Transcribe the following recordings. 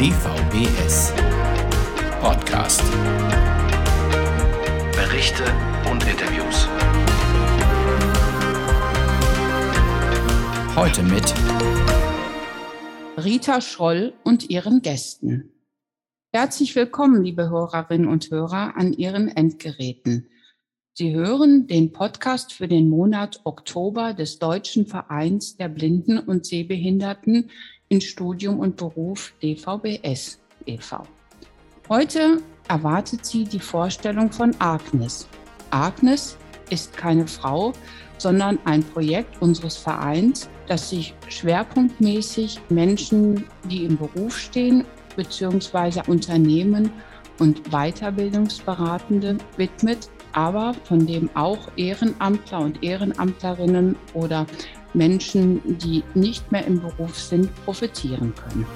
DVBS Podcast. Berichte und Interviews. Heute mit Rita Schroll und ihren Gästen. Herzlich willkommen, liebe Hörerinnen und Hörer, an Ihren Endgeräten. Sie hören den Podcast für den Monat Oktober des Deutschen Vereins der Blinden und Sehbehinderten in Studium und Beruf DVBS e.V. Heute erwartet Sie die Vorstellung von Agnes. Agnes ist keine Frau, sondern ein Projekt unseres Vereins, das sich schwerpunktmäßig Menschen, die im Beruf stehen, beziehungsweise Unternehmen und Weiterbildungsberatende widmet, aber von dem auch Ehrenamtler und Ehrenamtlerinnen oder Menschen, die nicht mehr im Beruf sind, profitieren können.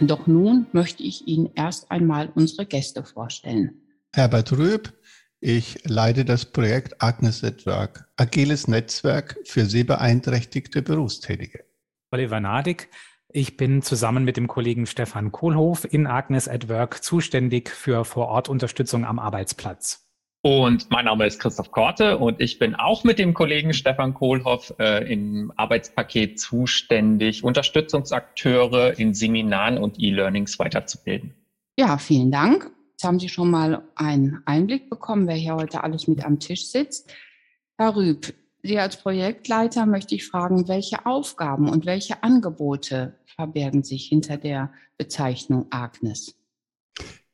Doch nun möchte ich Ihnen erst einmal unsere Gäste vorstellen. Herbert Röb, ich leite das Projekt Agnes Network, agiles Netzwerk für sehbeeinträchtigte Berufstätige. Oliver Nadig, ich bin zusammen mit dem Kollegen Stefan Kohlhoff in Agnes at Work zuständig für Vorortunterstützung am Arbeitsplatz. Und mein Name ist Christoph Korte und ich bin auch mit dem Kollegen Stefan Kohlhoff äh, im Arbeitspaket zuständig, Unterstützungsakteure in Seminaren und E-Learnings weiterzubilden. Ja, vielen Dank. Jetzt haben Sie schon mal einen Einblick bekommen, wer hier heute alles mit am Tisch sitzt. Herr Rüb, Sie als Projektleiter möchte ich fragen, welche Aufgaben und welche Angebote verbergen sich hinter der Bezeichnung Agnes?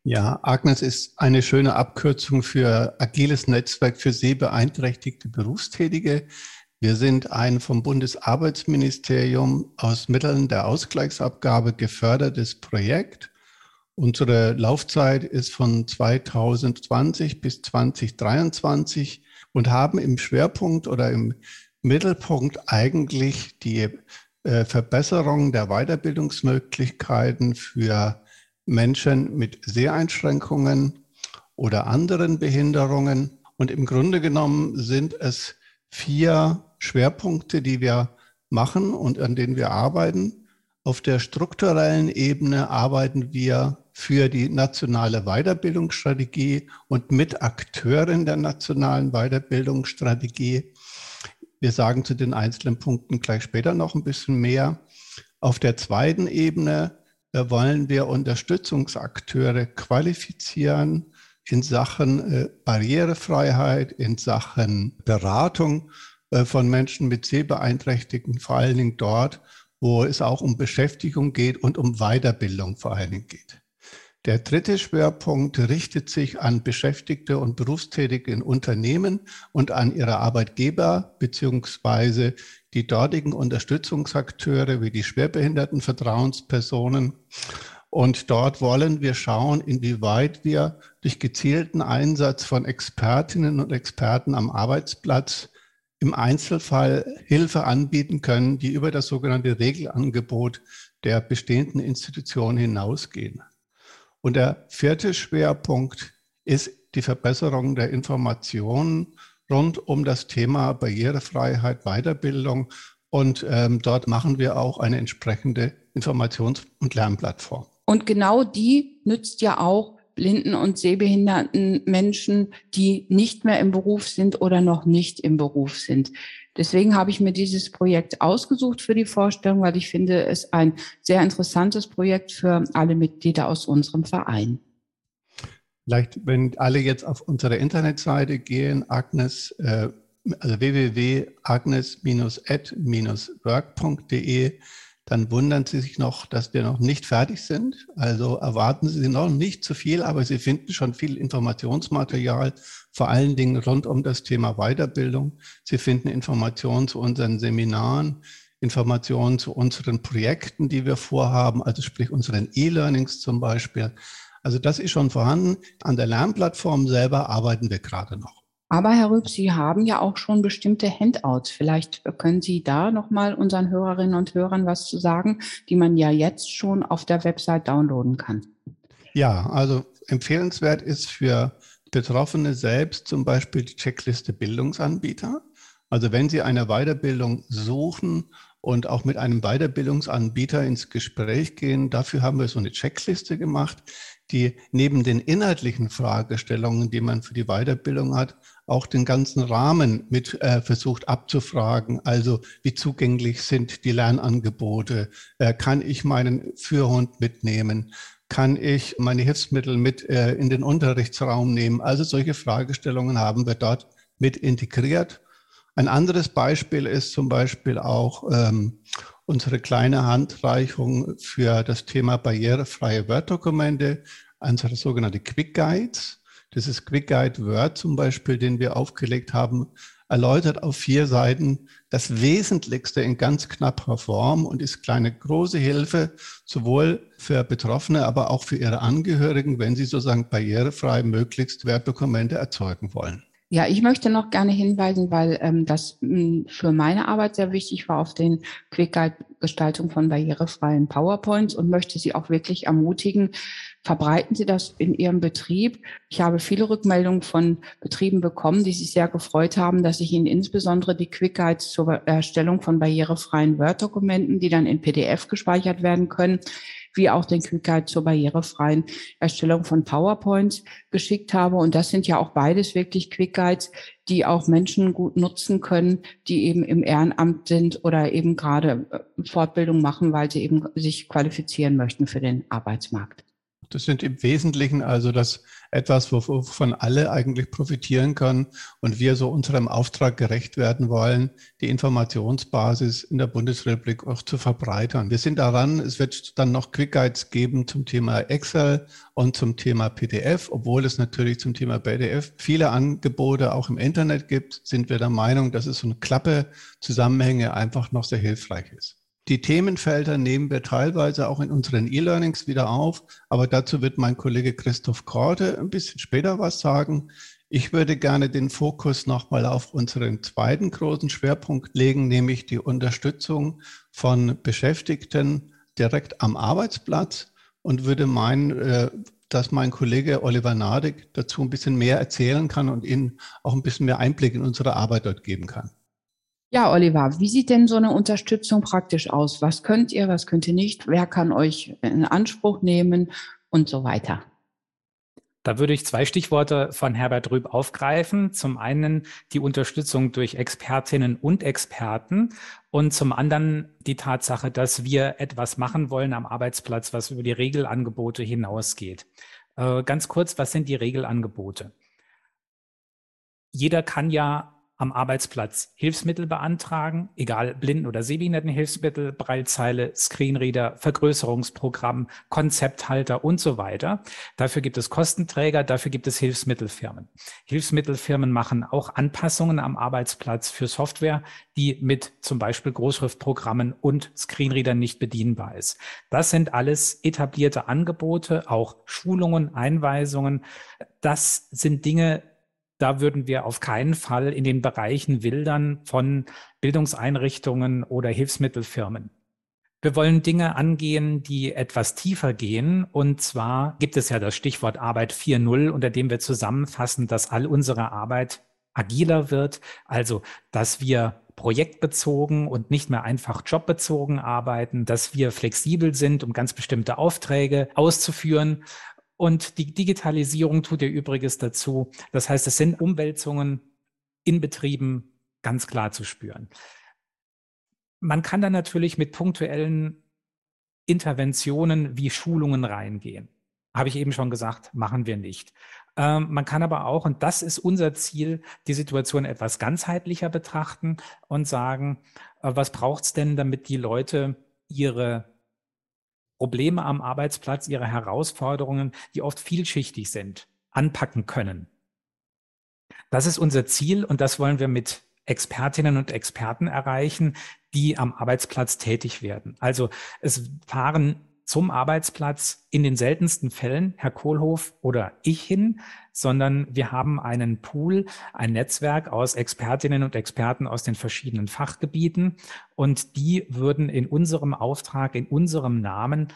Ja, Agnes ist eine schöne Abkürzung für agiles Netzwerk für sehbeeinträchtigte Berufstätige. Wir sind ein vom Bundesarbeitsministerium aus Mitteln der Ausgleichsabgabe gefördertes Projekt. Unsere Laufzeit ist von 2020 bis 2023 und haben im Schwerpunkt oder im Mittelpunkt eigentlich die äh, Verbesserung der Weiterbildungsmöglichkeiten für Menschen mit Seheinschränkungen oder anderen Behinderungen. Und im Grunde genommen sind es vier Schwerpunkte, die wir machen und an denen wir arbeiten. Auf der strukturellen Ebene arbeiten wir für die nationale Weiterbildungsstrategie und mit Akteuren der nationalen Weiterbildungsstrategie. Wir sagen zu den einzelnen Punkten gleich später noch ein bisschen mehr. Auf der zweiten Ebene wollen wir Unterstützungsakteure qualifizieren in Sachen äh, Barrierefreiheit, in Sachen Beratung äh, von Menschen mit Sehbeeinträchtigungen, vor allen Dingen dort, wo es auch um Beschäftigung geht und um Weiterbildung vor allen Dingen geht. Der dritte Schwerpunkt richtet sich an Beschäftigte und Berufstätige in Unternehmen und an ihre Arbeitgeber beziehungsweise die dortigen Unterstützungsakteure wie die schwerbehinderten Vertrauenspersonen. Und dort wollen wir schauen, inwieweit wir durch gezielten Einsatz von Expertinnen und Experten am Arbeitsplatz im Einzelfall Hilfe anbieten können, die über das sogenannte Regelangebot der bestehenden Institutionen hinausgehen. Und der vierte Schwerpunkt ist die Verbesserung der Informationen rund um das Thema Barrierefreiheit, Weiterbildung. Und ähm, dort machen wir auch eine entsprechende Informations- und Lernplattform. Und genau die nützt ja auch blinden und sehbehinderten Menschen, die nicht mehr im Beruf sind oder noch nicht im Beruf sind. Deswegen habe ich mir dieses Projekt ausgesucht für die Vorstellung, weil ich finde es ein sehr interessantes Projekt für alle Mitglieder aus unserem Verein. Vielleicht, wenn alle jetzt auf unsere Internetseite gehen, Agnes, äh, also www.agnes-at-work.de, dann wundern Sie sich noch, dass wir noch nicht fertig sind. Also erwarten Sie noch nicht zu viel, aber Sie finden schon viel Informationsmaterial, vor allen Dingen rund um das Thema Weiterbildung. Sie finden Informationen zu unseren Seminaren, Informationen zu unseren Projekten, die wir vorhaben, also sprich unseren E-Learnings zum Beispiel. Also das ist schon vorhanden. An der Lernplattform selber arbeiten wir gerade noch. Aber Herr Rüb, Sie haben ja auch schon bestimmte Handouts. Vielleicht können Sie da nochmal unseren Hörerinnen und Hörern was zu sagen, die man ja jetzt schon auf der Website downloaden kann. Ja, also empfehlenswert ist für Betroffene selbst zum Beispiel die Checkliste Bildungsanbieter. Also wenn Sie eine Weiterbildung suchen und auch mit einem Weiterbildungsanbieter ins Gespräch gehen. Dafür haben wir so eine Checkliste gemacht, die neben den inhaltlichen Fragestellungen, die man für die Weiterbildung hat, auch den ganzen Rahmen mit äh, versucht abzufragen. Also wie zugänglich sind die Lernangebote? Äh, kann ich meinen Führhund mitnehmen? Kann ich meine Hilfsmittel mit äh, in den Unterrichtsraum nehmen? Also solche Fragestellungen haben wir dort mit integriert. Ein anderes Beispiel ist zum Beispiel auch ähm, unsere kleine Handreichung für das Thema barrierefreie Word-Dokumente, unsere sogenannte Quick Guides. Das ist Quick Guide Word zum Beispiel, den wir aufgelegt haben, erläutert auf vier Seiten das Wesentlichste in ganz knapper Form und ist kleine große Hilfe sowohl für Betroffene, aber auch für ihre Angehörigen, wenn sie sozusagen barrierefrei möglichst Wertdokumente erzeugen wollen. Ja, ich möchte noch gerne hinweisen, weil ähm, das mh, hm, für meine Arbeit sehr wichtig war, auf den Quick Guide Gestaltung von barrierefreien PowerPoints und möchte Sie auch wirklich ermutigen, verbreiten Sie das in Ihrem Betrieb. Ich habe viele Rückmeldungen von Betrieben bekommen, die sich sehr gefreut haben, dass ich Ihnen insbesondere die Quick Guides zur Erstellung von barrierefreien Word-Dokumenten, die dann in PDF gespeichert werden können, wie auch den Quick Guide zur barrierefreien Erstellung von PowerPoints geschickt habe. Und das sind ja auch beides wirklich Quick Guides, die auch Menschen gut nutzen können, die eben im Ehrenamt sind oder eben gerade äh, Fortbildung machen, weil sie eben sich qualifizieren möchten für den Arbeitsmarkt. Das sind im Wesentlichen also das etwas, wovon alle eigentlich profitieren können und wir so unserem Auftrag gerecht werden wollen, die Informationsbasis in der Bundesrepublik auch zu verbreitern. Wir sind daran, es wird dann noch Quick Guides geben zum Thema Excel und zum Thema PDF, obwohl es natürlich zum Thema PDF viele Angebote auch im Internet gibt, sind wir der Meinung, dass es so eine Klappe Zusammenhänge einfach noch sehr hilfreich ist. Die Themenfelder nehmen wir teilweise auch in unseren E-Learnings wieder auf, aber dazu wird mein Kollege Christoph Korte ein bisschen später was sagen. Ich würde gerne den Fokus nochmal auf unseren zweiten großen Schwerpunkt legen, nämlich die Unterstützung von Beschäftigten direkt am Arbeitsplatz und würde meinen, äh, dass mein Kollege Oliver Nadig dazu ein bisschen mehr erzählen kann und Ihnen auch ein bisschen mehr Einblick in unsere Arbeit dort geben kann. Ja, Oliver, wie sieht denn so eine Unterstützung praktisch aus? Was könnt ihr, was könnt ihr nicht? Wer kann euch in Anspruch nehmen und so weiter? Da würde ich zwei Stichworte von Herbert Rüb aufgreifen. Zum einen die Unterstützung durch Expertinnen und Experten und zum anderen die Tatsache, dass wir etwas machen wollen am Arbeitsplatz, was über die Regelangebote hinausgeht. Äh, ganz kurz, was sind die Regelangebote? Jeder kann ja am Arbeitsplatz Hilfsmittel beantragen, egal Blinden- oder Sehbehindertenhilfsmittel, Breilzeile, Screenreader, Vergrößerungsprogramm, Konzepthalter und so weiter. Dafür gibt es Kostenträger, dafür gibt es Hilfsmittelfirmen. Hilfsmittelfirmen machen auch Anpassungen am Arbeitsplatz für Software, die mit zum Beispiel Großschriftprogrammen und Screenreadern nicht bedienbar ist. Das sind alles etablierte Angebote, auch Schulungen, Einweisungen. Das sind Dinge, da würden wir auf keinen Fall in den Bereichen wildern von Bildungseinrichtungen oder Hilfsmittelfirmen. Wir wollen Dinge angehen, die etwas tiefer gehen. Und zwar gibt es ja das Stichwort Arbeit 4.0, unter dem wir zusammenfassen, dass all unsere Arbeit agiler wird. Also, dass wir projektbezogen und nicht mehr einfach jobbezogen arbeiten, dass wir flexibel sind, um ganz bestimmte Aufträge auszuführen und die Digitalisierung tut ihr Übriges dazu. Das heißt, es sind Umwälzungen in Betrieben ganz klar zu spüren. Man kann da natürlich mit punktuellen Interventionen wie Schulungen reingehen. Habe ich eben schon gesagt, machen wir nicht. Ähm, man kann aber auch, und das ist unser Ziel, die Situation etwas ganzheitlicher betrachten und sagen, äh, was braucht es denn, damit die Leute ihre Probleme am Arbeitsplatz, ihre Herausforderungen, die oft vielschichtig sind, anpacken können. Das ist unser Ziel und das wollen wir mit Expertinnen und Experten erreichen, die am Arbeitsplatz tätig werden. Also es fahren zum Arbeitsplatz in den seltensten Fällen Herr Kohlhof oder ich hin, sondern wir haben einen Pool, ein Netzwerk aus Expertinnen und Experten aus den verschiedenen Fachgebieten und die würden in unserem Auftrag, in unserem Namen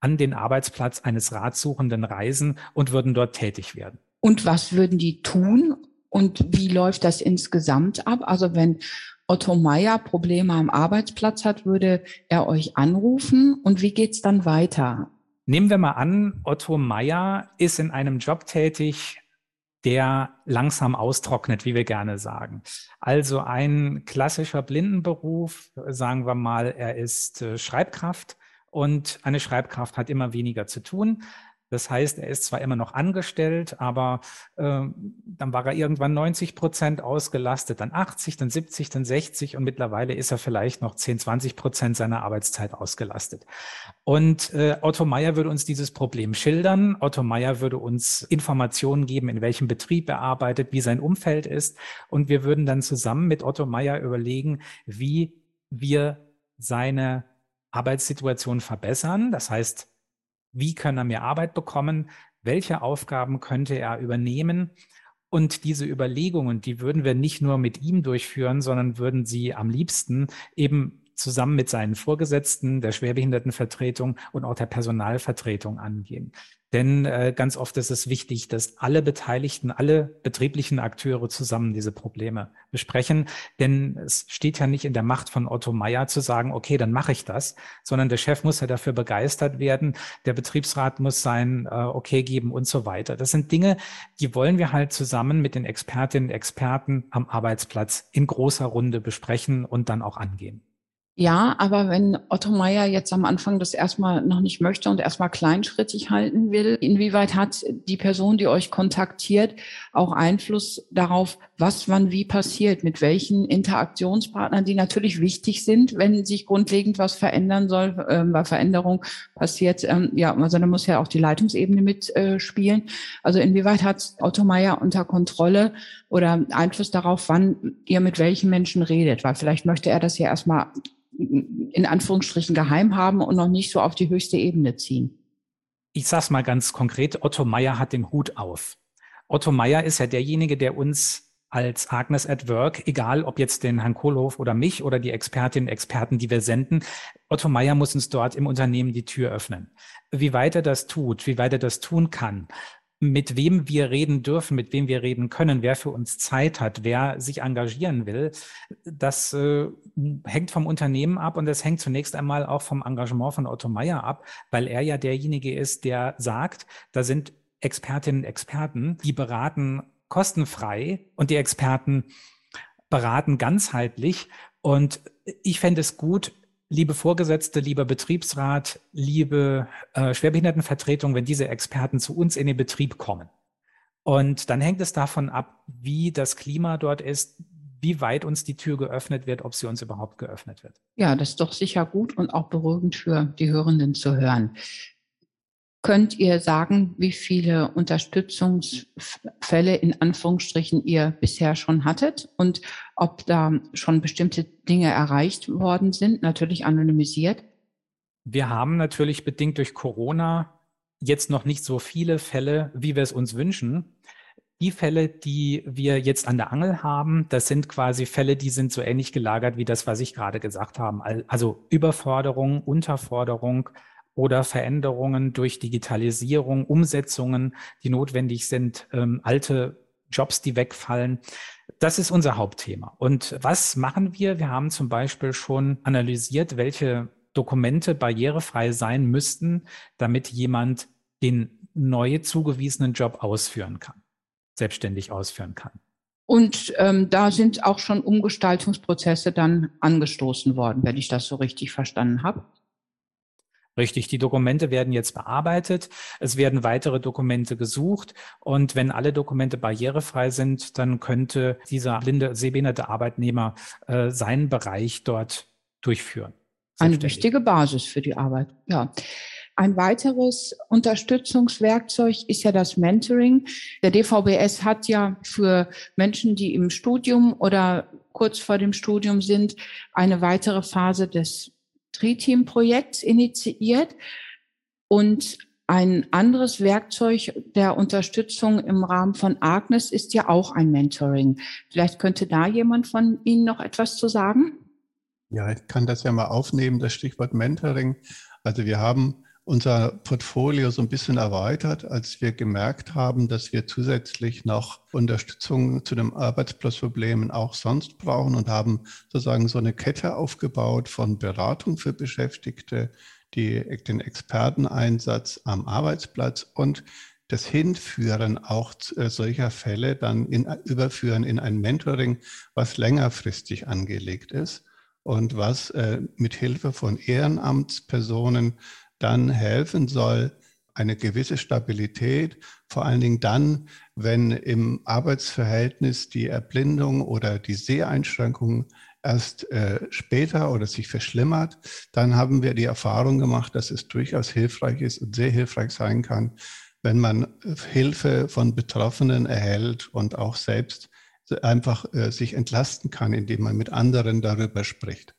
an den Arbeitsplatz eines Ratsuchenden reisen und würden dort tätig werden. Und was würden die tun und wie läuft das insgesamt ab? Also wenn Otto Meier Probleme am Arbeitsplatz hat, würde er euch anrufen und wie geht's dann weiter? Nehmen wir mal an, Otto Meier ist in einem Job tätig, der langsam austrocknet, wie wir gerne sagen. Also ein klassischer Blindenberuf, sagen wir mal, er ist äh, Schreibkraft und eine Schreibkraft hat immer weniger zu tun. Das heißt, er ist zwar immer noch angestellt, aber äh, dann war er irgendwann 90 Prozent ausgelastet, dann 80, dann 70, dann 60 und mittlerweile ist er vielleicht noch 10, 20 Prozent seiner Arbeitszeit ausgelastet. Und äh, Otto Meier würde uns dieses Problem schildern. Otto Meier würde uns Informationen geben, in welchem Betrieb er arbeitet, wie sein Umfeld ist. Und wir würden dann zusammen mit Otto Meier überlegen, wie wir seine Arbeitssituation verbessern. Das heißt, wie kann er mehr Arbeit bekommen? Welche Aufgaben könnte er übernehmen? Und diese Überlegungen, die würden wir nicht nur mit ihm durchführen, sondern würden sie am liebsten eben zusammen mit seinen Vorgesetzten, der Schwerbehindertenvertretung und auch der Personalvertretung angehen. Denn äh, ganz oft ist es wichtig, dass alle Beteiligten, alle betrieblichen Akteure zusammen diese Probleme besprechen. Denn es steht ja nicht in der Macht von Otto Meyer zu sagen, okay, dann mache ich das, sondern der Chef muss ja dafür begeistert werden, der Betriebsrat muss sein äh, Okay geben und so weiter. Das sind Dinge, die wollen wir halt zusammen mit den Expertinnen und Experten am Arbeitsplatz in großer Runde besprechen und dann auch angehen. Ja, aber wenn Otto Meier jetzt am Anfang das erstmal noch nicht möchte und erstmal kleinschrittig halten will, inwieweit hat die Person, die euch kontaktiert, auch Einfluss darauf, was wann wie passiert, mit welchen Interaktionspartnern, die natürlich wichtig sind, wenn sich grundlegend was verändern soll, weil Veränderung passiert. Ähm, ja, also da muss ja auch die Leitungsebene mitspielen. Äh, also inwieweit hat Otto Meier unter Kontrolle oder Einfluss darauf, wann ihr mit welchen Menschen redet? Weil vielleicht möchte er das ja erstmal in Anführungsstrichen geheim haben und noch nicht so auf die höchste Ebene ziehen. Ich sage es mal ganz konkret, Otto Meier hat den Hut auf. Otto Meier ist ja derjenige, der uns als Agnes at Work, egal ob jetzt den Herrn Kohlhoff oder mich oder die Expertinnen und Experten, die wir senden, Otto Meier muss uns dort im Unternehmen die Tür öffnen. Wie weit er das tut, wie weit er das tun kann, mit wem wir reden dürfen, mit wem wir reden können, wer für uns Zeit hat, wer sich engagieren will, das äh, hängt vom Unternehmen ab und das hängt zunächst einmal auch vom Engagement von Otto Meyer ab, weil er ja derjenige ist, der sagt, da sind Expertinnen und Experten, die beraten kostenfrei und die Experten beraten ganzheitlich. Und ich fände es gut, liebe Vorgesetzte, lieber Betriebsrat, liebe äh, Schwerbehindertenvertretung, wenn diese Experten zu uns in den Betrieb kommen. Und dann hängt es davon ab, wie das Klima dort ist, wie weit uns die Tür geöffnet wird, ob sie uns überhaupt geöffnet wird. Ja, das ist doch sicher gut und auch beruhigend für die Hörenden zu hören. Könnt ihr sagen, wie viele Unterstützungsfälle in Anführungsstrichen ihr bisher schon hattet und ob da schon bestimmte Dinge erreicht worden sind, natürlich anonymisiert? Wir haben natürlich bedingt durch Corona jetzt noch nicht so viele Fälle, wie wir es uns wünschen. Die Fälle, die wir jetzt an der Angel haben, das sind quasi Fälle, die sind so ähnlich gelagert wie das, was ich gerade gesagt habe. Also Überforderung, Unterforderung, oder Veränderungen durch Digitalisierung, Umsetzungen, die notwendig sind, ähm, alte Jobs, die wegfallen. Das ist unser Hauptthema. Und was machen wir? Wir haben zum Beispiel schon analysiert, welche Dokumente barrierefrei sein müssten, damit jemand den neu zugewiesenen Job ausführen kann, selbstständig ausführen kann. Und ähm, da sind auch schon Umgestaltungsprozesse dann angestoßen worden, wenn ich das so richtig verstanden habe. Richtig, die Dokumente werden jetzt bearbeitet. Es werden weitere Dokumente gesucht. Und wenn alle Dokumente barrierefrei sind, dann könnte dieser blinde, sehbehinderte Arbeitnehmer äh, seinen Bereich dort durchführen. Eine wichtige Basis für die Arbeit, ja. Ein weiteres Unterstützungswerkzeug ist ja das Mentoring. Der DVBS hat ja für Menschen, die im Studium oder kurz vor dem Studium sind, eine weitere Phase des Tri-Team-Projekts initiiert und ein anderes Werkzeug der Unterstützung im Rahmen von Agnes ist ja auch ein Mentoring. Vielleicht könnte da jemand von Ihnen noch etwas zu sagen? Ja, ich kann das ja mal aufnehmen, das Stichwort Mentoring. Also wir haben unser Portfolio so ein bisschen erweitert, als wir gemerkt haben, dass wir zusätzlich noch Unterstützung zu den Arbeitsplatzproblemen auch sonst brauchen und haben sozusagen so eine Kette aufgebaut von Beratung für Beschäftigte, die, den Experteneinsatz am Arbeitsplatz und das Hinführen auch äh, solcher Fälle dann in, überführen in ein Mentoring, was längerfristig angelegt ist und was äh, mit Hilfe von Ehrenamtspersonen dann helfen soll, eine gewisse Stabilität, vor allen Dingen dann, wenn im Arbeitsverhältnis die Erblindung oder die Seheinschränkung erst äh, später oder sich verschlimmert, dann haben wir die Erfahrung gemacht, dass es durchaus hilfreich ist und sehr hilfreich sein kann, wenn man Hilfe von Betroffenen erhält und auch selbst einfach äh, sich entlasten kann, indem man mit anderen darüber spricht.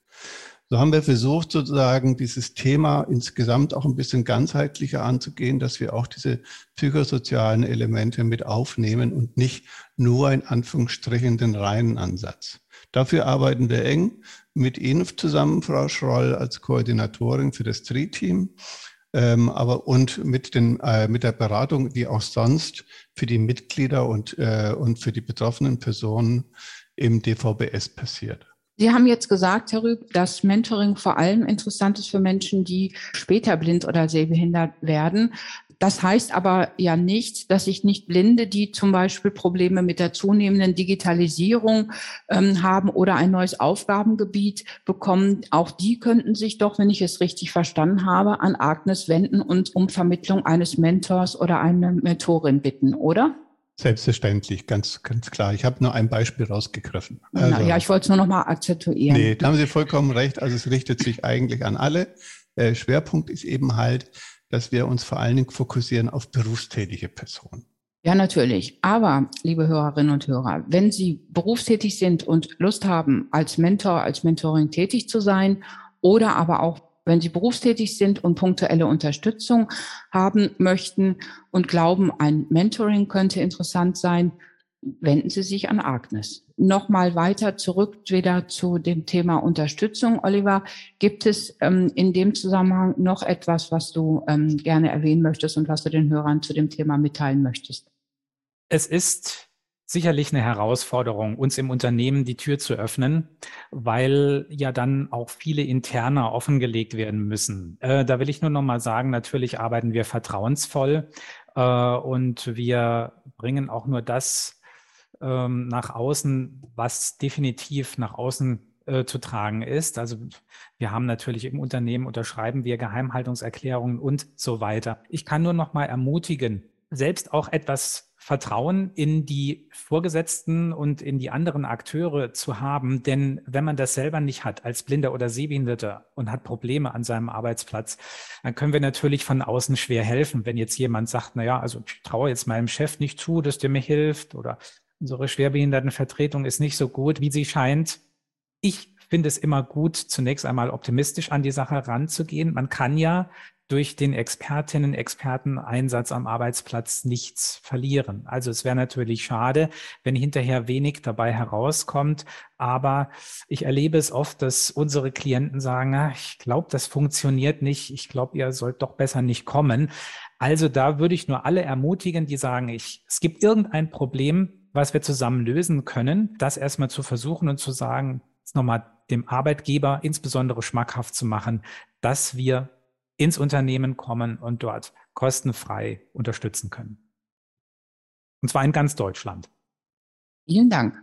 So haben wir versucht, sozusagen dieses Thema insgesamt auch ein bisschen ganzheitlicher anzugehen, dass wir auch diese psychosozialen Elemente mit aufnehmen und nicht nur in Anführungsstrichen den reinen Ansatz. Dafür arbeiten wir eng mit Ihnen zusammen, Frau Schroll, als Koordinatorin für das TRI-Team. Ähm, aber und mit, den, äh, mit der Beratung, die auch sonst für die Mitglieder und, äh, und für die betroffenen Personen im DVBS passiert. Sie haben jetzt gesagt, Herr Rüb, dass Mentoring vor allem interessant ist für Menschen, die später blind oder sehbehindert werden. Das heißt aber ja nicht, dass sich nicht Blinde, die zum Beispiel Probleme mit der zunehmenden Digitalisierung ähm, haben oder ein neues Aufgabengebiet bekommen, auch die könnten sich doch, wenn ich es richtig verstanden habe, an Agnes wenden und um Vermittlung eines Mentors oder einer Mentorin bitten, oder? Selbstverständlich, ganz, ganz klar. Ich habe nur ein Beispiel rausgegriffen. Also, ja, ich wollte es nur noch mal akzentuieren. Nee, da haben Sie vollkommen recht. Also es richtet sich eigentlich an alle. Äh, Schwerpunkt ist eben halt, dass wir uns vor allen Dingen fokussieren auf berufstätige Personen. Ja, natürlich. Aber, liebe Hörerinnen und Hörer, wenn Sie berufstätig sind und Lust haben, als Mentor, als Mentoring tätig zu sein oder aber auch wenn Sie berufstätig sind und punktuelle Unterstützung haben möchten und glauben, ein Mentoring könnte interessant sein, wenden Sie sich an Agnes. Nochmal weiter zurück wieder zu dem Thema Unterstützung. Oliver, gibt es ähm, in dem Zusammenhang noch etwas, was du ähm, gerne erwähnen möchtest und was du den Hörern zu dem Thema mitteilen möchtest? Es ist sicherlich eine Herausforderung, uns im Unternehmen die Tür zu öffnen, weil ja dann auch viele Interne offengelegt werden müssen. Äh, da will ich nur noch mal sagen, natürlich arbeiten wir vertrauensvoll äh, und wir bringen auch nur das ähm, nach außen, was definitiv nach außen äh, zu tragen ist. Also wir haben natürlich im Unternehmen unterschreiben wir Geheimhaltungserklärungen und so weiter. Ich kann nur noch mal ermutigen, selbst auch etwas Vertrauen in die Vorgesetzten und in die anderen Akteure zu haben. Denn wenn man das selber nicht hat als Blinder oder Sehbehinderter und hat Probleme an seinem Arbeitsplatz, dann können wir natürlich von außen schwer helfen. Wenn jetzt jemand sagt, na ja, also ich traue jetzt meinem Chef nicht zu, dass der mir hilft oder unsere Schwerbehindertenvertretung ist nicht so gut, wie sie scheint. Ich finde es immer gut, zunächst einmal optimistisch an die Sache ranzugehen. Man kann ja durch den Expertinnen, Experten-Einsatz am Arbeitsplatz nichts verlieren. Also es wäre natürlich schade, wenn hinterher wenig dabei herauskommt. Aber ich erlebe es oft, dass unsere Klienten sagen, ah, ich glaube, das funktioniert nicht. Ich glaube, ihr sollt doch besser nicht kommen. Also da würde ich nur alle ermutigen, die sagen, ich, es gibt irgendein Problem, was wir zusammen lösen können, das erstmal zu versuchen und zu sagen, nochmal dem Arbeitgeber insbesondere schmackhaft zu machen, dass wir ins Unternehmen kommen und dort kostenfrei unterstützen können. Und zwar in ganz Deutschland. Vielen Dank.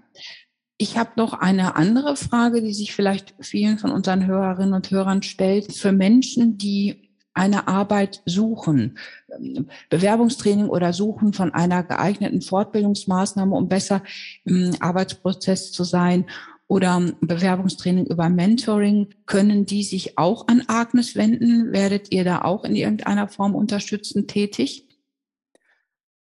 Ich habe noch eine andere Frage, die sich vielleicht vielen von unseren Hörerinnen und Hörern stellt. Für Menschen, die eine Arbeit suchen, Bewerbungstraining oder suchen von einer geeigneten Fortbildungsmaßnahme, um besser im Arbeitsprozess zu sein oder Bewerbungstraining über Mentoring, können die sich auch an Agnes wenden? Werdet ihr da auch in irgendeiner Form unterstützend tätig?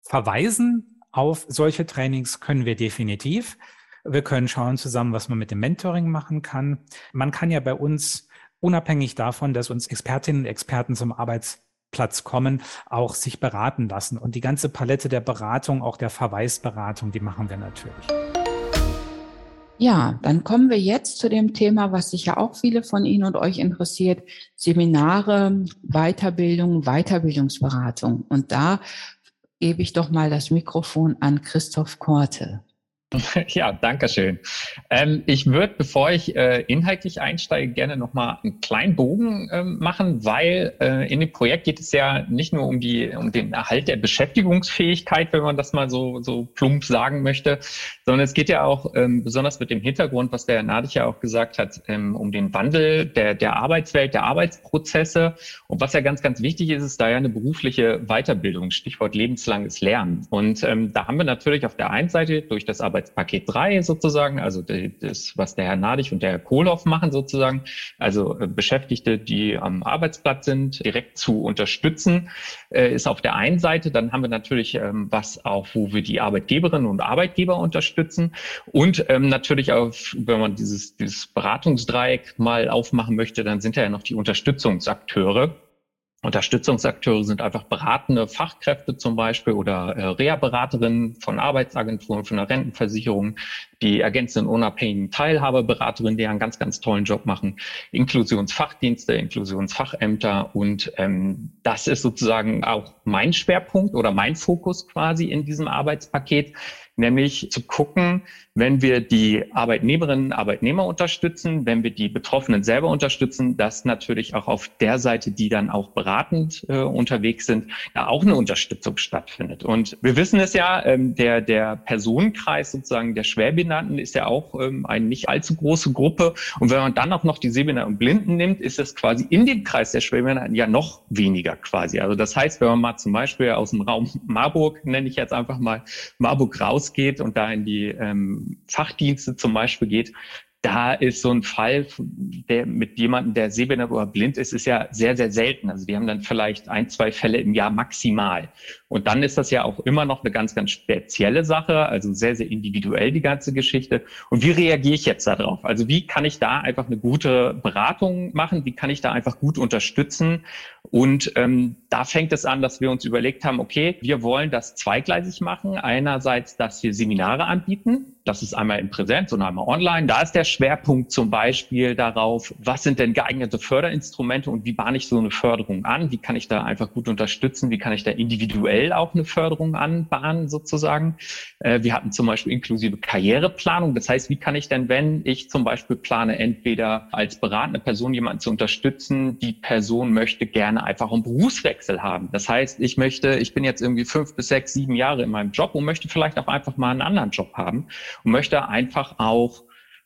Verweisen auf solche Trainings können wir definitiv. Wir können schauen zusammen, was man mit dem Mentoring machen kann. Man kann ja bei uns unabhängig davon, dass uns Expertinnen und Experten zum Arbeitsplatz kommen, auch sich beraten lassen. Und die ganze Palette der Beratung, auch der Verweisberatung, die machen wir natürlich. Ja, dann kommen wir jetzt zu dem Thema, was sicher auch viele von Ihnen und euch interessiert, Seminare, Weiterbildung, Weiterbildungsberatung. Und da gebe ich doch mal das Mikrofon an Christoph Korte. Ja, danke schön. Ähm, ich würde, bevor ich äh, inhaltlich einsteige, gerne nochmal einen kleinen Bogen äh, machen, weil äh, in dem Projekt geht es ja nicht nur um, die, um den Erhalt der Beschäftigungsfähigkeit, wenn man das mal so, so plump sagen möchte, sondern es geht ja auch ähm, besonders mit dem Hintergrund, was der Nadich ja auch gesagt hat, ähm, um den Wandel der, der Arbeitswelt, der Arbeitsprozesse. Und was ja ganz, ganz wichtig ist, ist da ja eine berufliche Weiterbildung, Stichwort lebenslanges Lernen. Und ähm, da haben wir natürlich auf der einen Seite durch das Arbeits Paket 3 sozusagen, also das, was der Herr Nadig und der Herr Kohlhoff machen sozusagen, also äh, Beschäftigte, die am Arbeitsplatz sind, direkt zu unterstützen, äh, ist auf der einen Seite. Dann haben wir natürlich ähm, was auch, wo wir die Arbeitgeberinnen und Arbeitgeber unterstützen und ähm, natürlich auch, wenn man dieses, dieses Beratungsdreieck mal aufmachen möchte, dann sind ja noch die Unterstützungsakteure. Unterstützungsakteure sind einfach beratende Fachkräfte zum Beispiel oder äh, Reha-Beraterinnen von Arbeitsagenturen, von der Rentenversicherung, die ergänzenden unabhängigen Teilhabeberaterinnen, die einen ganz, ganz tollen Job machen, Inklusionsfachdienste, Inklusionsfachämter und ähm, das ist sozusagen auch mein Schwerpunkt oder mein Fokus quasi in diesem Arbeitspaket, nämlich zu gucken, wenn wir die Arbeitnehmerinnen und Arbeitnehmer unterstützen, wenn wir die Betroffenen selber unterstützen, dass natürlich auch auf der Seite, die dann auch beratend äh, unterwegs sind, da auch eine Unterstützung stattfindet. Und wir wissen es ja, ähm, der, der Personenkreis sozusagen der Schwerbehinderten ist ja auch ähm, eine nicht allzu große Gruppe. Und wenn man dann auch noch die Sehbehinderten und Blinden nimmt, ist es quasi in dem Kreis der Schwerbehinderten ja noch weniger quasi. Also das heißt, wenn man mal zum Beispiel aus dem Raum Marburg, nenne ich jetzt einfach mal Marburg rausgeht und da in die ähm, Fachdienste zum Beispiel geht, da ist so ein Fall, der mit jemandem, der sehbehindert oder blind ist, ist ja sehr, sehr selten. Also die haben dann vielleicht ein, zwei Fälle im Jahr maximal. Und dann ist das ja auch immer noch eine ganz, ganz spezielle Sache, also sehr, sehr individuell die ganze Geschichte. Und wie reagiere ich jetzt darauf? Also wie kann ich da einfach eine gute Beratung machen? Wie kann ich da einfach gut unterstützen? Und ähm, da fängt es an, dass wir uns überlegt haben, okay, wir wollen das zweigleisig machen. Einerseits, dass wir Seminare anbieten, das ist einmal in Präsenz und einmal online. Da ist der Schwerpunkt zum Beispiel darauf, was sind denn geeignete Förderinstrumente und wie bahne ich so eine Förderung an? Wie kann ich da einfach gut unterstützen? Wie kann ich da individuell auch eine Förderung anbahnen sozusagen? Äh, wir hatten zum Beispiel inklusive Karriereplanung. Das heißt, wie kann ich denn, wenn ich zum Beispiel plane, entweder als beratende Person jemanden zu unterstützen, die Person möchte gerne einfach einen Berufswechsel haben. Das heißt, ich möchte, ich bin jetzt irgendwie fünf bis sechs, sieben Jahre in meinem Job und möchte vielleicht auch einfach mal einen anderen Job haben und möchte einfach auch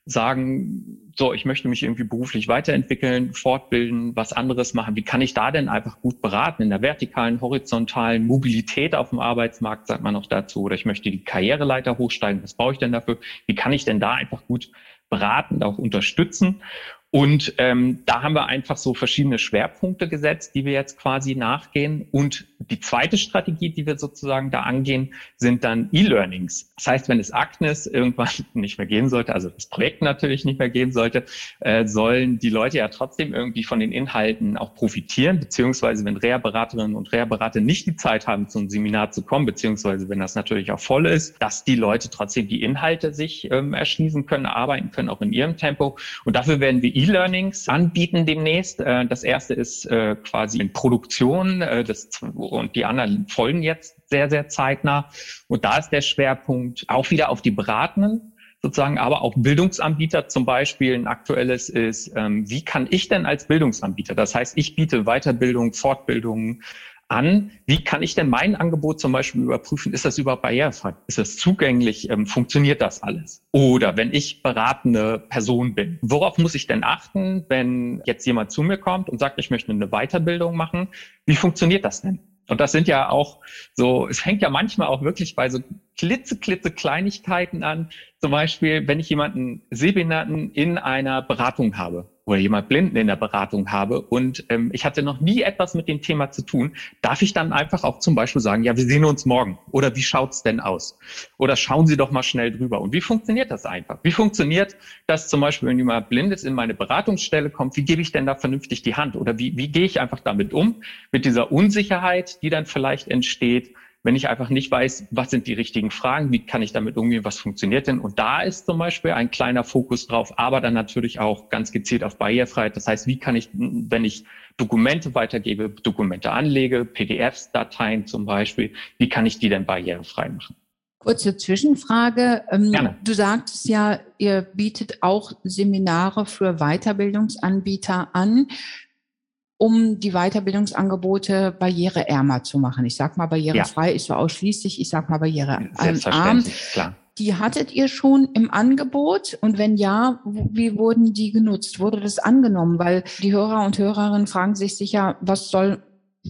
sagen, so, ich möchte mich irgendwie beruflich weiterentwickeln, fortbilden, was anderes machen. Wie kann ich da denn einfach gut beraten in der vertikalen, horizontalen Mobilität auf dem Arbeitsmarkt, sagt man noch dazu, oder ich möchte die Karriereleiter hochsteigen. Was brauche ich denn dafür? Wie kann ich denn da einfach gut beraten, auch unterstützen? Und ähm, da haben wir einfach so verschiedene Schwerpunkte gesetzt, die wir jetzt quasi nachgehen. Und die zweite Strategie, die wir sozusagen da angehen, sind dann E-Learnings. Das heißt, wenn es Agnes irgendwann nicht mehr gehen sollte, also das Projekt natürlich nicht mehr gehen sollte, äh, sollen die Leute ja trotzdem irgendwie von den Inhalten auch profitieren, beziehungsweise wenn Reha-Beraterinnen und Reha-Berater nicht die Zeit haben, zum Seminar zu kommen, beziehungsweise wenn das natürlich auch voll ist, dass die Leute trotzdem die Inhalte sich ähm, erschließen können, arbeiten können, auch in ihrem Tempo. Und dafür werden wir E-Learnings anbieten demnächst. Äh, das erste ist äh, quasi in Produktion, äh, das, und die anderen folgen jetzt sehr, sehr zeitnah. Und da ist der Schwerpunkt auch wieder auf die Beratenden sozusagen, aber auch Bildungsanbieter zum Beispiel. Ein aktuelles ist, ähm, wie kann ich denn als Bildungsanbieter, das heißt, ich biete Weiterbildung, Fortbildung, an, wie kann ich denn mein Angebot zum Beispiel überprüfen, ist das überhaupt barrierefrei? Ist das zugänglich? Ähm, funktioniert das alles? Oder wenn ich beratende Person bin, worauf muss ich denn achten, wenn jetzt jemand zu mir kommt und sagt, ich möchte eine Weiterbildung machen? Wie funktioniert das denn? Und das sind ja auch so, es fängt ja manchmal auch wirklich bei so klitze, klitze Kleinigkeiten an. Zum Beispiel, wenn ich jemanden Sehbehinderten in einer Beratung habe oder jemand Blinden in der Beratung habe und ähm, ich hatte noch nie etwas mit dem Thema zu tun, darf ich dann einfach auch zum Beispiel sagen, ja, wir sehen uns morgen oder wie schaut's denn aus? Oder schauen Sie doch mal schnell drüber. Und wie funktioniert das einfach? Wie funktioniert das zum Beispiel, wenn jemand blind ist, in meine Beratungsstelle kommt, wie gebe ich denn da vernünftig die Hand? Oder wie, wie gehe ich einfach damit um, mit dieser Unsicherheit, die dann vielleicht entsteht? Wenn ich einfach nicht weiß, was sind die richtigen Fragen, wie kann ich damit umgehen, was funktioniert denn? Und da ist zum Beispiel ein kleiner Fokus drauf, aber dann natürlich auch ganz gezielt auf Barrierefreiheit. Das heißt, wie kann ich, wenn ich Dokumente weitergebe, Dokumente anlege, PDFs-Dateien zum Beispiel, wie kann ich die denn barrierefrei machen? Kurze Zwischenfrage. Ähm, Gerne. Du sagtest ja, ihr bietet auch Seminare für Weiterbildungsanbieter an um die Weiterbildungsangebote barriereärmer zu machen. Ich sag mal barrierefrei, ja. ist so ausschließlich, ich sag mal barrierearm. Klar. Die hattet ihr schon im Angebot? Und wenn ja, wie wurden die genutzt? Wurde das angenommen? Weil die Hörer und Hörerinnen fragen sich sicher, was soll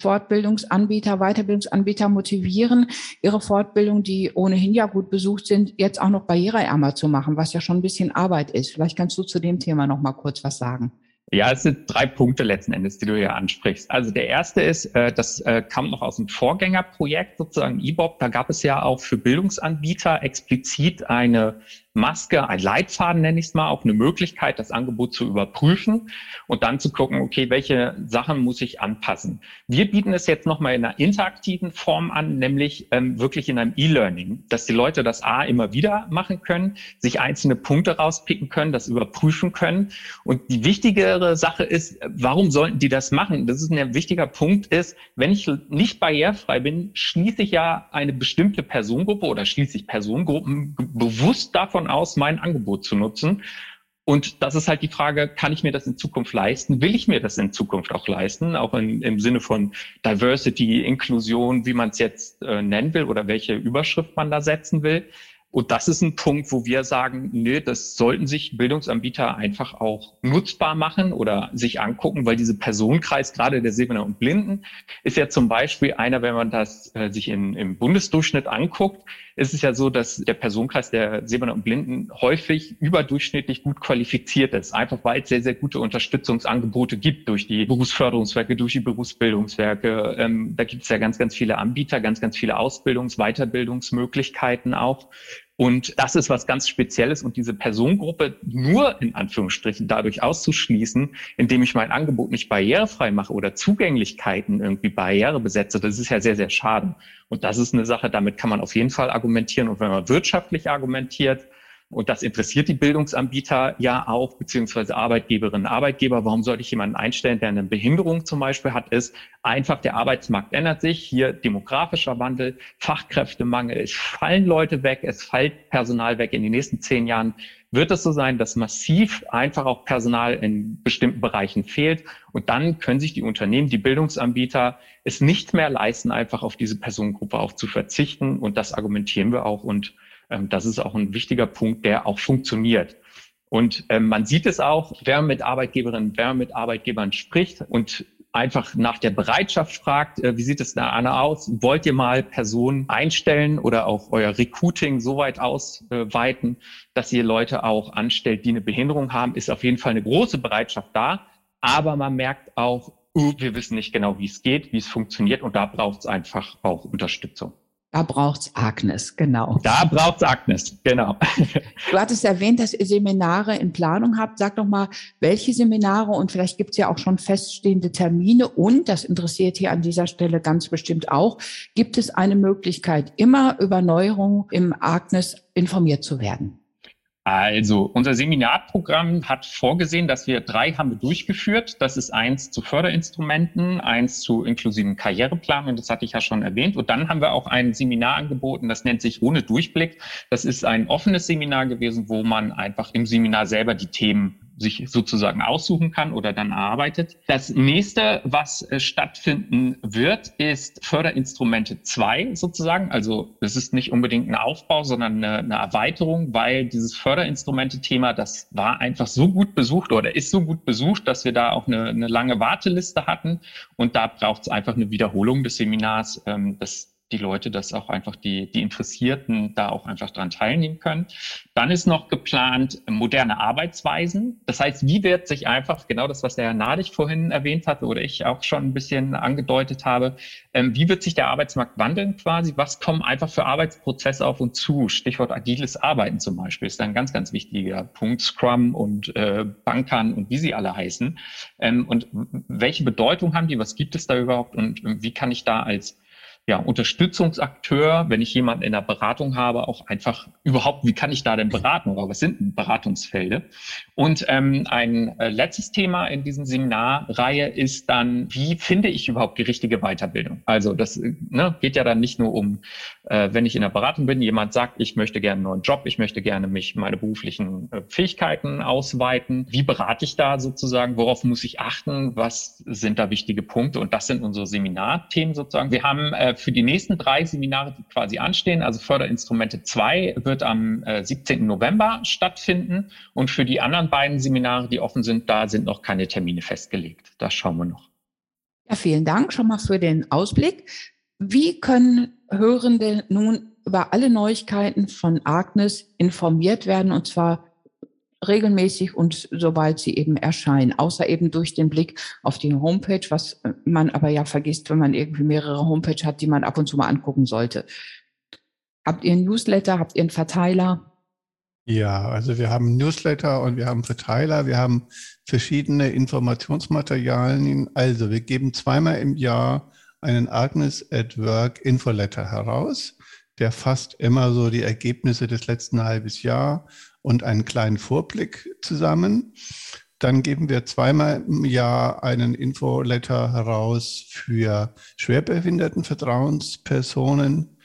Fortbildungsanbieter, Weiterbildungsanbieter motivieren, ihre Fortbildung, die ohnehin ja gut besucht sind, jetzt auch noch barriereärmer zu machen, was ja schon ein bisschen Arbeit ist. Vielleicht kannst du zu dem Thema noch mal kurz was sagen. Ja, es sind drei Punkte letzten Endes, die du hier ansprichst. Also der erste ist, äh, das äh, kam noch aus dem Vorgängerprojekt sozusagen IBOP. Da gab es ja auch für Bildungsanbieter explizit eine Maske, ein Leitfaden nenne ich es mal, auch eine Möglichkeit, das Angebot zu überprüfen und dann zu gucken, okay, welche Sachen muss ich anpassen. Wir bieten es jetzt nochmal in einer interaktiven Form an, nämlich ähm, wirklich in einem E-Learning, dass die Leute das A immer wieder machen können, sich einzelne Punkte rauspicken können, das überprüfen können. Und die wichtigere Sache ist, warum sollten die das machen? Das ist ein wichtiger Punkt ist, wenn ich nicht barrierefrei bin, schließe ich ja eine bestimmte Personengruppe oder schließe ich Personengruppen bewusst davon aus, mein Angebot zu nutzen. Und das ist halt die Frage, kann ich mir das in Zukunft leisten? Will ich mir das in Zukunft auch leisten? Auch in, im Sinne von Diversity, Inklusion, wie man es jetzt äh, nennen will oder welche Überschrift man da setzen will. Und das ist ein Punkt, wo wir sagen, nee, das sollten sich Bildungsanbieter einfach auch nutzbar machen oder sich angucken, weil diese Personenkreis, gerade der Sehbehinderten und Blinden, ist ja zum Beispiel einer, wenn man das äh, sich in, im Bundesdurchschnitt anguckt, ist es ja so, dass der Personenkreis der Sehbehinderten und Blinden häufig überdurchschnittlich gut qualifiziert ist, einfach weil es sehr, sehr gute Unterstützungsangebote gibt durch die Berufsförderungswerke, durch die Berufsbildungswerke. Ähm, da gibt es ja ganz, ganz viele Anbieter, ganz, ganz viele Ausbildungs-, Weiterbildungsmöglichkeiten auch. Und das ist was ganz Spezielles und diese Personengruppe nur in Anführungsstrichen dadurch auszuschließen, indem ich mein Angebot nicht barrierefrei mache oder Zugänglichkeiten irgendwie Barriere besetze, das ist ja sehr, sehr schade. Und das ist eine Sache, damit kann man auf jeden Fall argumentieren. Und wenn man wirtschaftlich argumentiert, und das interessiert die Bildungsanbieter ja auch, beziehungsweise Arbeitgeberinnen und Arbeitgeber. Warum sollte ich jemanden einstellen, der eine Behinderung zum Beispiel hat? Ist einfach, der Arbeitsmarkt ändert sich. Hier demografischer Wandel, Fachkräftemangel. Es fallen Leute weg, es fällt Personal weg. In den nächsten zehn Jahren wird es so sein, dass massiv einfach auch Personal in bestimmten Bereichen fehlt. Und dann können sich die Unternehmen, die Bildungsanbieter es nicht mehr leisten, einfach auf diese Personengruppe auch zu verzichten. Und das argumentieren wir auch. Und ähm, das ist auch ein wichtiger Punkt, der auch funktioniert. Und ähm, man sieht es auch, wer mit Arbeitgeberinnen, wer mit Arbeitgebern spricht und einfach nach der Bereitschaft fragt, äh, wie sieht es da Anna aus? Wollt ihr mal Personen einstellen oder auch euer Recruiting so weit ausweiten, dass ihr Leute auch anstellt, die eine Behinderung haben, ist auf jeden Fall eine große Bereitschaft da. Aber man merkt auch, uh, wir wissen nicht genau, wie es geht, wie es funktioniert und da braucht es einfach auch Unterstützung. Da braucht's Agnes, genau. Da braucht's Agnes, genau. Du hattest erwähnt, dass ihr Seminare in Planung habt. Sag doch mal, welche Seminare und vielleicht gibt's ja auch schon feststehende Termine und, das interessiert hier an dieser Stelle ganz bestimmt auch, gibt es eine Möglichkeit, immer über Neuerungen im Agnes informiert zu werden? Also unser Seminarprogramm hat vorgesehen, dass wir drei haben wir durchgeführt. Das ist eins zu Förderinstrumenten, eins zu inklusiven Karriereplanung, das hatte ich ja schon erwähnt. Und dann haben wir auch ein Seminar angeboten, das nennt sich Ohne Durchblick. Das ist ein offenes Seminar gewesen, wo man einfach im Seminar selber die Themen sich sozusagen aussuchen kann oder dann erarbeitet. Das nächste, was äh, stattfinden wird, ist Förderinstrumente 2 sozusagen. Also es ist nicht unbedingt ein Aufbau, sondern eine, eine Erweiterung, weil dieses Förderinstrumente-Thema, das war einfach so gut besucht oder ist so gut besucht, dass wir da auch eine, eine lange Warteliste hatten. Und da braucht es einfach eine Wiederholung des Seminars. Ähm, das die Leute, dass auch einfach die, die Interessierten da auch einfach dran teilnehmen können. Dann ist noch geplant moderne Arbeitsweisen. Das heißt, wie wird sich einfach, genau das, was der Herr Nadig vorhin erwähnt hatte oder ich auch schon ein bisschen angedeutet habe, ähm, wie wird sich der Arbeitsmarkt wandeln quasi? Was kommen einfach für Arbeitsprozesse auf uns zu? Stichwort agiles Arbeiten zum Beispiel ist ein ganz, ganz wichtiger Punkt. Scrum und äh, Bankern und wie sie alle heißen. Ähm, und welche Bedeutung haben die? Was gibt es da überhaupt? Und wie kann ich da als ja, Unterstützungsakteur, wenn ich jemanden in der Beratung habe, auch einfach überhaupt, wie kann ich da denn beraten oder was sind denn Beratungsfelde? Und ähm, ein äh, letztes Thema in diesem Seminarreihe ist dann, wie finde ich überhaupt die richtige Weiterbildung? Also das äh, ne, geht ja dann nicht nur um, äh, wenn ich in der Beratung bin, jemand sagt, ich möchte gerne einen neuen Job, ich möchte gerne mich meine beruflichen äh, Fähigkeiten ausweiten. Wie berate ich da sozusagen? Worauf muss ich achten? Was sind da wichtige Punkte? Und das sind unsere Seminarthemen sozusagen. Wir haben äh, für die nächsten drei Seminare, die quasi anstehen, also Förderinstrumente 2 wird am äh, 17. November stattfinden und für die anderen beiden Seminare, die offen sind, da sind noch keine Termine festgelegt. Das schauen wir noch. Ja, vielen Dank schon mal für den Ausblick. Wie können Hörende nun über alle Neuigkeiten von Agnes informiert werden und zwar regelmäßig und sobald sie eben erscheinen, außer eben durch den Blick auf die Homepage, was man aber ja vergisst, wenn man irgendwie mehrere Homepage hat, die man ab und zu mal angucken sollte. Habt ihr ein Newsletter, habt ihr einen Verteiler? Ja, also wir haben Newsletter und wir haben Verteiler, wir haben verschiedene Informationsmaterialien. Also wir geben zweimal im Jahr einen Agnes at Work Infoletter heraus. Der fasst immer so die Ergebnisse des letzten halbes Jahr und einen kleinen Vorblick zusammen. Dann geben wir zweimal im Jahr einen Infoletter heraus für Schwerbehindertenvertrauenspersonen.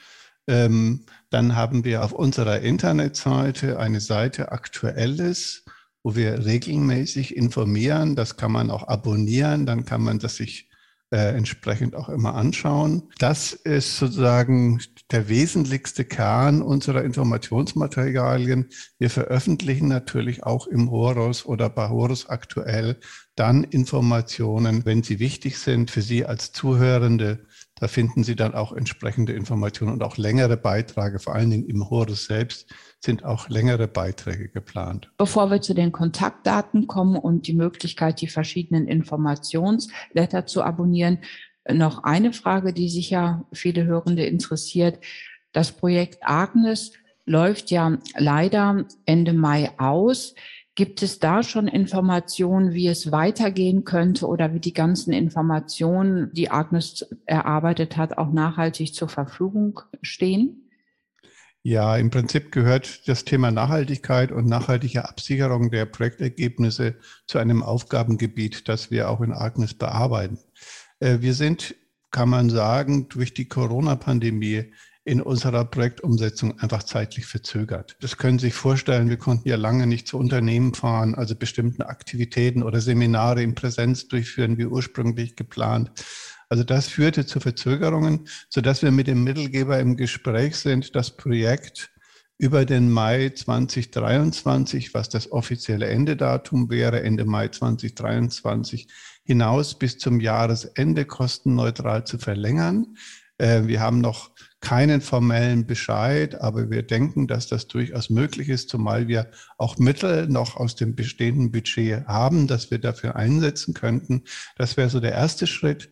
Ähm, dann haben wir auf unserer Internetseite eine Seite Aktuelles, wo wir regelmäßig informieren. Das kann man auch abonnieren, dann kann man das sich äh, entsprechend auch immer anschauen. Das ist sozusagen der wesentlichste Kern unserer Informationsmaterialien. Wir veröffentlichen natürlich auch im Horus oder bei Horus aktuell dann Informationen, wenn sie wichtig sind für Sie als Zuhörende. Da finden Sie dann auch entsprechende Informationen und auch längere Beiträge, vor allen Dingen im Horus selbst sind auch längere Beiträge geplant. Bevor wir zu den Kontaktdaten kommen und die Möglichkeit, die verschiedenen Informationsletter zu abonnieren, noch eine Frage, die sicher viele Hörende interessiert. Das Projekt Agnes läuft ja leider Ende Mai aus. Gibt es da schon Informationen, wie es weitergehen könnte oder wie die ganzen Informationen, die Agnes erarbeitet hat, auch nachhaltig zur Verfügung stehen? Ja, im Prinzip gehört das Thema Nachhaltigkeit und nachhaltige Absicherung der Projektergebnisse zu einem Aufgabengebiet, das wir auch in Agnes bearbeiten. Äh, wir sind, kann man sagen, durch die Corona-Pandemie in unserer Projektumsetzung einfach zeitlich verzögert. Das können Sie sich vorstellen, wir konnten ja lange nicht zu Unternehmen fahren, also bestimmten Aktivitäten oder Seminare in Präsenz durchführen, wie ursprünglich geplant. Also das führte zu Verzögerungen, sodass wir mit dem Mittelgeber im Gespräch sind, das Projekt über den Mai 2023, was das offizielle Endedatum wäre, Ende Mai 2023, hinaus bis zum Jahresende kostenneutral zu verlängern. Äh, wir haben noch keinen formellen Bescheid, aber wir denken, dass das durchaus möglich ist, zumal wir auch Mittel noch aus dem bestehenden Budget haben, dass wir dafür einsetzen könnten. Das wäre so der erste Schritt.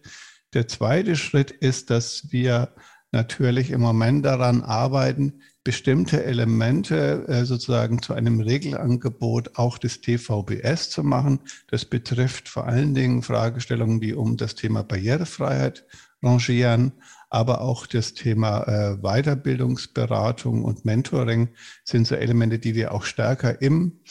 Der zweite Schritt ist, dass wir natürlich im Moment daran arbeiten, bestimmte Elemente äh, sozusagen zu einem Regelangebot auch des TVBS zu machen. Das betrifft vor allen Dingen Fragestellungen, die um das Thema Barrierefreiheit rangieren, aber auch das Thema äh, Weiterbildungsberatung und Mentoring sind so Elemente, die wir auch stärker im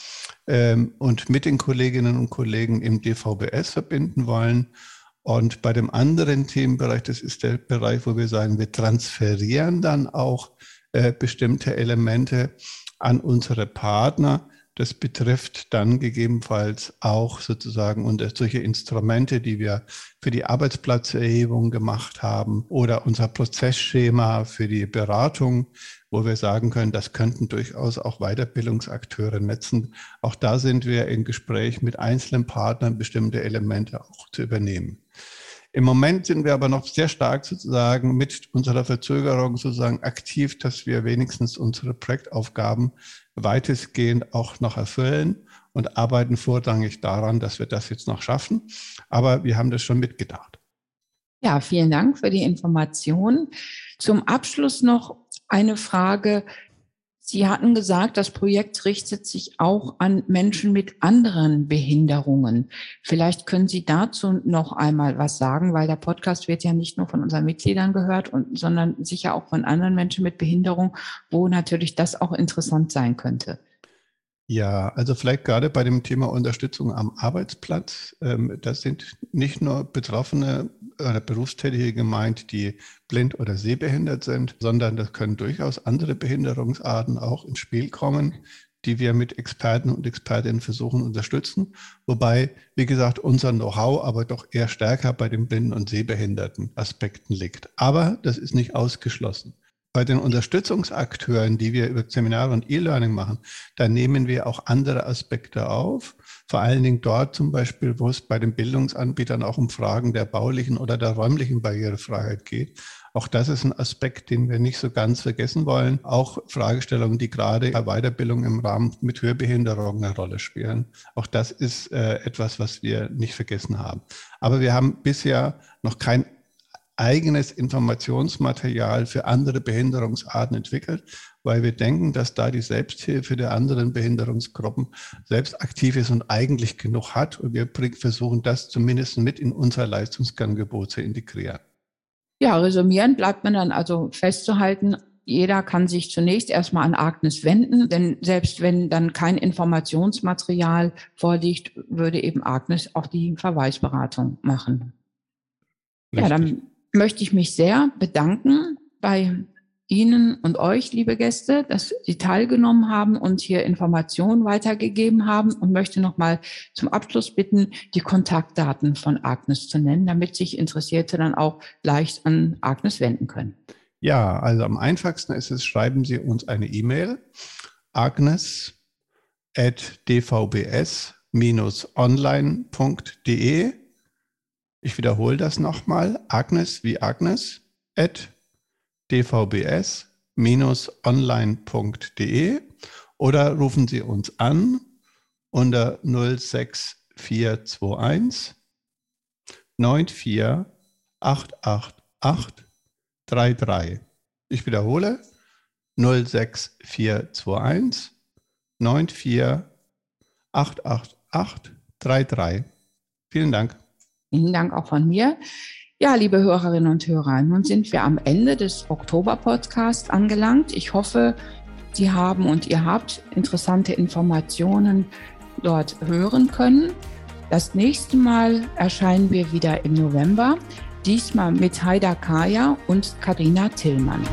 ähm, und mit den Kolleginnen und Kollegen im DVBS verbinden wollen. Und bei dem anderen Themenbereich, das ist der Bereich, wo wir sagen, wir transferieren dann auch äh, bestimmte Elemente an unsere Partner. Das betrifft dann gegebenenfalls auch sozusagen unter solche Instrumente, die wir für die Arbeitsplatzerhebung gemacht haben oder unser Prozessschema für die Beratung, wo wir sagen können, das könnten durchaus auch Weiterbildungsakteure nutzen. Auch da sind wir in Gespräch mit einzelnen Partnern, bestimmte Elemente auch zu übernehmen. Im Moment sind wir aber noch sehr stark sozusagen mit unserer Verzögerung sozusagen aktiv, dass wir wenigstens unsere Projektaufgaben weitestgehend auch noch erfüllen und arbeiten vorrangig daran, dass wir das jetzt noch schaffen. Aber wir haben das schon mitgedacht. Ja, vielen Dank für die Information. Zum Abschluss noch eine Frage. Sie hatten gesagt, das Projekt richtet sich auch an Menschen mit anderen Behinderungen. Vielleicht können Sie dazu noch einmal was sagen, weil der Podcast wird ja nicht nur von unseren Mitgliedern gehört, und, sondern sicher auch von anderen Menschen mit Behinderung, wo natürlich das auch interessant sein könnte. Ja, also vielleicht gerade bei dem Thema Unterstützung am Arbeitsplatz. Ähm, das sind nicht nur Betroffene oder Berufstätige gemeint, die blind oder sehbehindert sind, sondern das können durchaus andere Behinderungsarten auch ins Spiel kommen, die wir mit Experten und Expertinnen versuchen unterstützen. Wobei, wie gesagt, unser Know-how aber doch eher stärker bei den blinden und sehbehinderten Aspekten liegt. Aber das ist nicht ausgeschlossen. Bei den Unterstützungsakteuren, die wir über Seminare und E-Learning machen, da nehmen wir auch andere Aspekte auf. Vor allen Dingen dort zum Beispiel, wo es bei den Bildungsanbietern auch um Fragen der baulichen oder der räumlichen Barrierefreiheit geht. Auch das ist ein Aspekt, den wir nicht so ganz vergessen wollen. Auch Fragestellungen, die gerade bei Weiterbildung im Rahmen mit Hörbehinderung eine Rolle spielen. Auch das ist äh, etwas, was wir nicht vergessen haben. Aber wir haben bisher noch kein eigenes Informationsmaterial für andere Behinderungsarten entwickelt, weil wir denken, dass da die Selbsthilfe der anderen Behinderungsgruppen selbst aktiv ist und eigentlich genug hat. Und wir versuchen das zumindest mit in unser Leistungsangebot zu integrieren. Ja, resümierend bleibt man dann also festzuhalten, jeder kann sich zunächst erstmal an Agnes wenden, denn selbst wenn dann kein Informationsmaterial vorliegt, würde eben Agnes auch die Verweisberatung machen. Richtig. Ja, dann möchte ich mich sehr bedanken bei Ihnen und euch, liebe Gäste, dass Sie teilgenommen haben und hier Informationen weitergegeben haben und möchte nochmal zum Abschluss bitten, die Kontaktdaten von Agnes zu nennen, damit sich Interessierte dann auch leicht an Agnes wenden können. Ja, also am einfachsten ist es, schreiben Sie uns eine E-Mail, agnes at dvbs-online.de ich wiederhole das nochmal. Agnes wie Agnes at dvbs-online.de oder rufen Sie uns an unter 06421 94 888 Ich wiederhole 06421 94 888 Vielen Dank. Vielen Dank auch von mir. Ja, liebe Hörerinnen und Hörer, nun sind wir am Ende des Oktober-Podcasts angelangt. Ich hoffe, Sie haben und ihr habt interessante Informationen dort hören können. Das nächste Mal erscheinen wir wieder im November, diesmal mit Haida Kaya und Karina Tillmann.